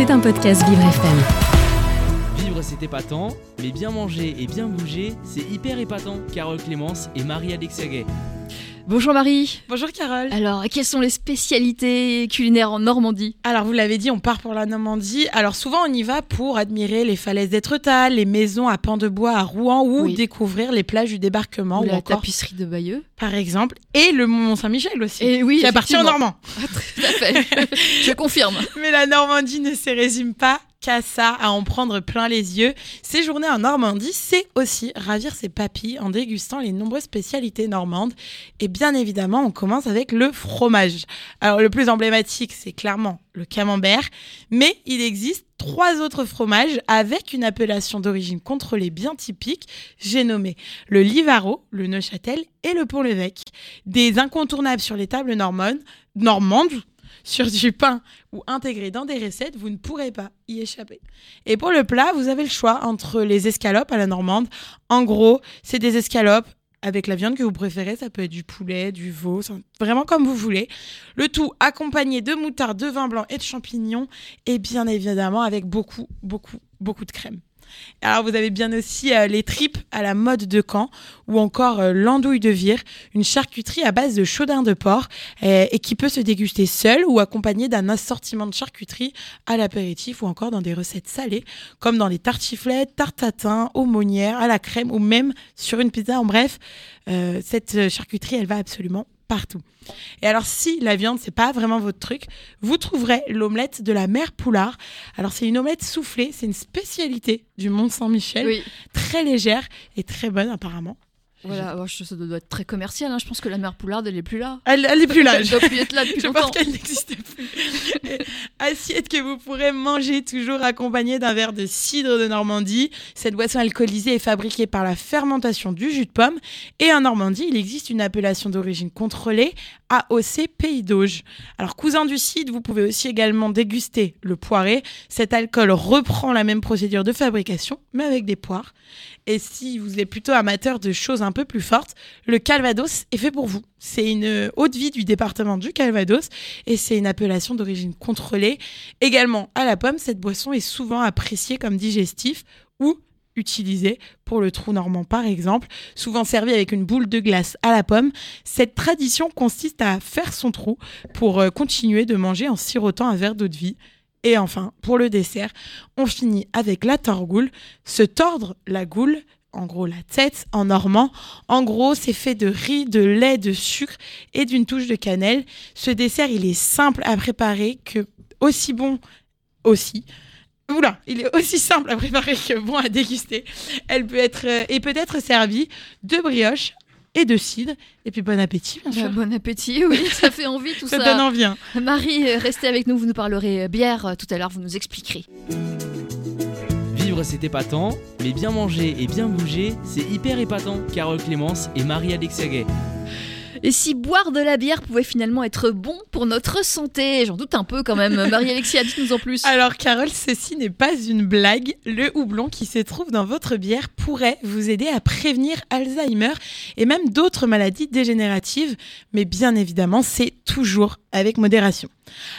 C'est un podcast Vivre FM. Vivre c'est épatant, mais bien manger et bien bouger, c'est hyper épatant. Carole Clémence et Marie-Alexia Gay. Bonjour Marie. Bonjour Carole. Alors, quelles sont les spécialités culinaires en Normandie Alors, vous l'avez dit, on part pour la Normandie. Alors, souvent, on y va pour admirer les falaises d'Étretat, les maisons à pans de bois à Rouen ou Oui. découvrir les plages du débarquement Ou ou, la encore, tapisserie de Bayeux par exemple, et le Mont-Saint-Michel aussi. Et oui, qui appartient aux. Normands. Tout à fait. Je confirme. Mais la Normandie ne se résume pas qu'à ça, à en prendre plein les yeux. Séjourner en Normandie, c'est aussi ravir ses papilles en dégustant les nombreuses spécialités normandes. Et bien évidemment, on commence avec le fromage. Alors le plus emblématique, c'est clairement le camembert, mais il existe trois autres fromages avec une appellation d'origine contrôlée bien typique. J'ai nommé le Livaro, le Neuchâtel et le Pont-l'Évêque. Des incontournables sur les tables normandes, normandes sur du pain ou intégrés dans des recettes, vous ne pourrez pas y échapper. Et pour le plat, vous avez le choix entre les escalopes à la normande. En gros, c'est des escalopes avec la viande que vous préférez, ça peut être du poulet, du veau, vraiment comme vous voulez. Le tout accompagné de moutarde, de vin blanc et de champignons, et bien évidemment avec beaucoup, beaucoup, beaucoup de crème. Alors vous avez bien aussi euh, les tripes à la mode de Caen ou encore euh, l'andouille de vire, une charcuterie à base de chaudin de porc euh, et qui peut se déguster seule ou accompagnée d'un assortiment de charcuterie à l'apéritif ou encore dans des recettes salées comme dans les tartiflettes, tartatins, aumônières, à la crème ou même sur une pizza. En bref, cette charcuterie, elle va absolument partout. Et alors si la viande c'est pas vraiment votre truc, vous trouverez l'omelette de la mère Poulard. Alors c'est une omelette soufflée, c'est une spécialité du Mont Saint-Michel, Oui. très légère et très bonne apparemment. Voilà, alors, je- ça doit être très commercial. hein. Je pense que la mère Poularde, elle est plus là. Elle, elle est plus là. Elle doit plus être là depuis Je longtemps. pense qu'elle n'existe plus. Et Assiette que vous pourrez manger toujours accompagnée d'un verre de cidre de Normandie. Cette boisson alcoolisée est fabriquée par la fermentation du jus de pomme. Et en Normandie, il existe une appellation d'origine contrôlée, AOC Pays d'Auge. Alors, cousin du cidre, vous pouvez aussi également déguster le poiré. Cet alcool reprend la même procédure de fabrication, mais avec des poires. Et si vous êtes plutôt amateur de choses un peu plus fortes, le Calvados est fait pour vous. C'est une haute vie du département du Calvados et c'est une appellation d'origine contrôlée. Également à la pomme, cette boisson est souvent appréciée comme digestif ou utilisée pour le trou normand par exemple, souvent servie avec une boule de glace à la pomme. Cette tradition consiste à faire son trou pour euh, continuer de manger en sirotant un verre d'eau de vie. Et enfin, pour le dessert, on finit avec la torgoule, se tordre la goule, en gros la tête en normand. En gros, c'est fait de riz, de lait, de sucre et d'une touche de cannelle. Ce dessert, il est simple à préparer que aussi bon aussi. Oula, il est aussi simple à préparer que bon à déguster. Elle peut être euh, et peut être servie de brioche et de cidre. Et puis bon appétit, bien Bah, bon appétit, oui, ça fait envie tout ça, ça. donne envie. hein. Marie, euh, restez avec nous, vous nous parlerez euh, bière tout à l'heure, vous nous expliquerez. C'est épatant, mais bien manger et bien bouger, c'est hyper épatant. Carole Clémence et Marie-Alexia Gay. Et si boire de la bière pouvait finalement être bon pour notre santé? J'en doute un peu quand même. Marie-Alexia, dites-nous en plus. Alors Carole, ceci n'est pas une blague. Le houblon qui se trouve dans votre bière pourrait vous aider à prévenir Alzheimer et même d'autres maladies dégénératives. Mais bien évidemment, c'est toujours avec modération.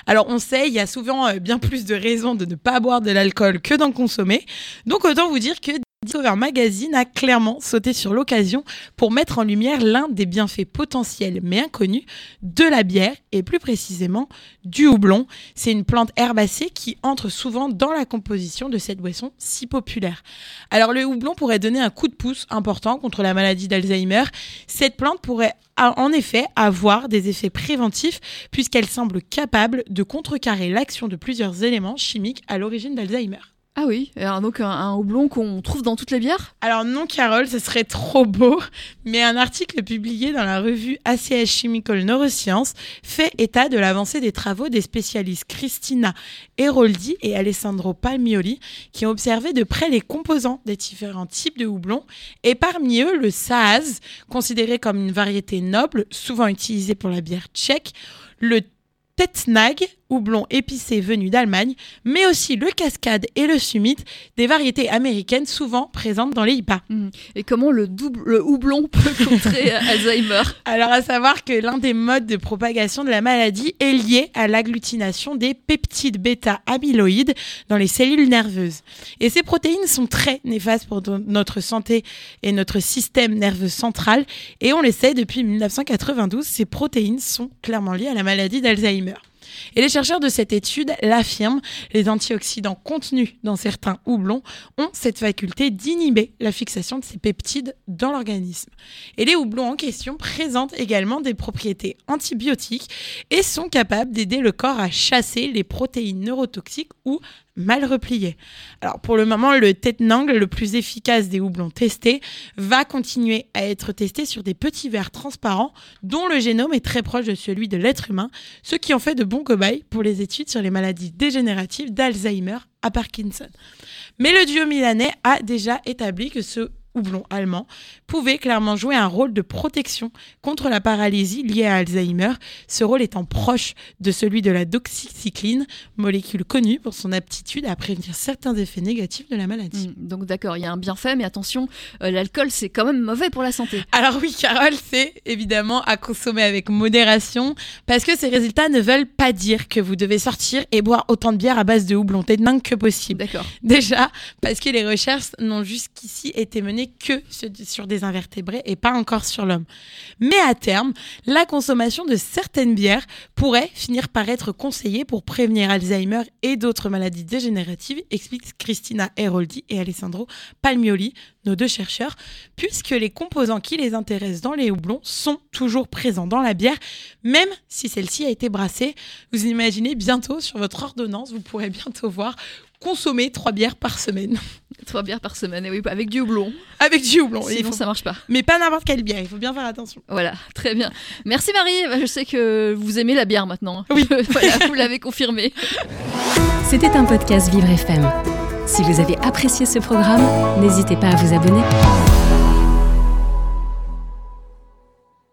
Alors on sait, il y a souvent euh, bien plus de raisons de ne pas boire de l'alcool que d'en consommer. Donc autant vous dire que Discover Magazine a clairement sauté sur l'occasion pour mettre en lumière l'un des bienfaits potentiels mais inconnus de la bière et plus précisément du houblon. C'est une plante herbacée qui entre souvent dans la composition de cette boisson si populaire. Alors le houblon pourrait donner un coup de pouce important contre la maladie d'Alzheimer. Cette plante pourrait en effet avoir des effets préventifs puisqu'elle semble capable de contrecarrer l'action de plusieurs éléments chimiques à l'origine d'Alzheimer. Ah oui, donc un, un houblon qu'on trouve dans toutes les bières? Alors non, Carole, ce serait trop beau, mais un article publié dans la revue ACH Chemical Neuroscience fait état de l'avancée des travaux des spécialistes Christina Eroldi et Alessandro Palmioli qui ont observé de près les composants des différents types de houblon et parmi eux le Saaz, considéré comme une variété noble, souvent utilisée pour la bière tchèque, le Tetnag houblon épicé venu d'Allemagne, mais aussi le cascade et le summit, des variétés américaines souvent présentes dans les IPA. Mm. Et comment le, double, le houblon peut contrer Alzheimer? Alors à savoir que l'un des modes de propagation de la maladie est lié à l'agglutination des peptides bêta-amyloïdes dans les cellules nerveuses. Et ces protéines sont très néfastes pour notre santé et notre système nerveux central. Et on le sait, depuis 1992, ces protéines sont clairement liées à la maladie d'Alzheimer. Et les chercheurs de cette étude l'affirment, les antioxydants contenus dans certains houblons ont cette faculté d'inhiber la fixation de ces peptides dans l'organisme. Et les houblons en question présentent également des propriétés antibiotiques et sont capables d'aider le corps à chasser les protéines neurotoxiques ou mal replié. Alors pour le moment, le Tetnang, le plus efficace des houblons testés, va continuer à être testé sur des petits verres transparents dont le génome est très proche de celui de l'être humain, ce qui en fait de bons cobayes pour les études sur les maladies dégénératives d'Alzheimer à Parkinson. Mais le duo milanais a déjà établi que ce houblon allemand, pouvait clairement jouer un rôle de protection contre la paralysie liée à Alzheimer, ce rôle étant proche de celui de la doxycycline, molécule connue pour son aptitude à prévenir certains effets négatifs de la maladie. Mmh, donc d'accord, il y a un bienfait, mais attention, euh, l'alcool c'est quand même mauvais pour la santé. Alors oui, Carole, c'est évidemment à consommer avec modération, parce que ces résultats ne veulent pas dire que vous devez sortir et boire autant de bière à base de houblon dingue que possible. D'accord. Déjà, parce que les recherches n'ont jusqu'ici été menées que sur des invertébrés et pas encore sur l'homme. Mais à terme, la consommation de certaines bières pourrait finir par être conseillée pour prévenir Alzheimer et d'autres maladies dégénératives, expliquent Christina Heroldi et Alessandro Palmioli, nos deux chercheurs, puisque les composants qui les intéressent dans les houblons sont toujours présents dans la bière, même si celle-ci a été brassée. Vous imaginez bientôt sur votre ordonnance, vous pourrez bientôt voir consommer trois bières par semaine. Trois bières par semaine, et oui, avec du houblon. Avec du houblon. Sinon, faut... ça marche pas. Mais pas n'importe quelle bière, il faut bien faire attention. Voilà, très bien. Merci Marie, je sais que vous aimez la bière maintenant. Oui. voilà, vous l'avez confirmé. C'était un podcast Vivre FM. Si vous avez apprécié ce programme, n'hésitez pas à vous abonner.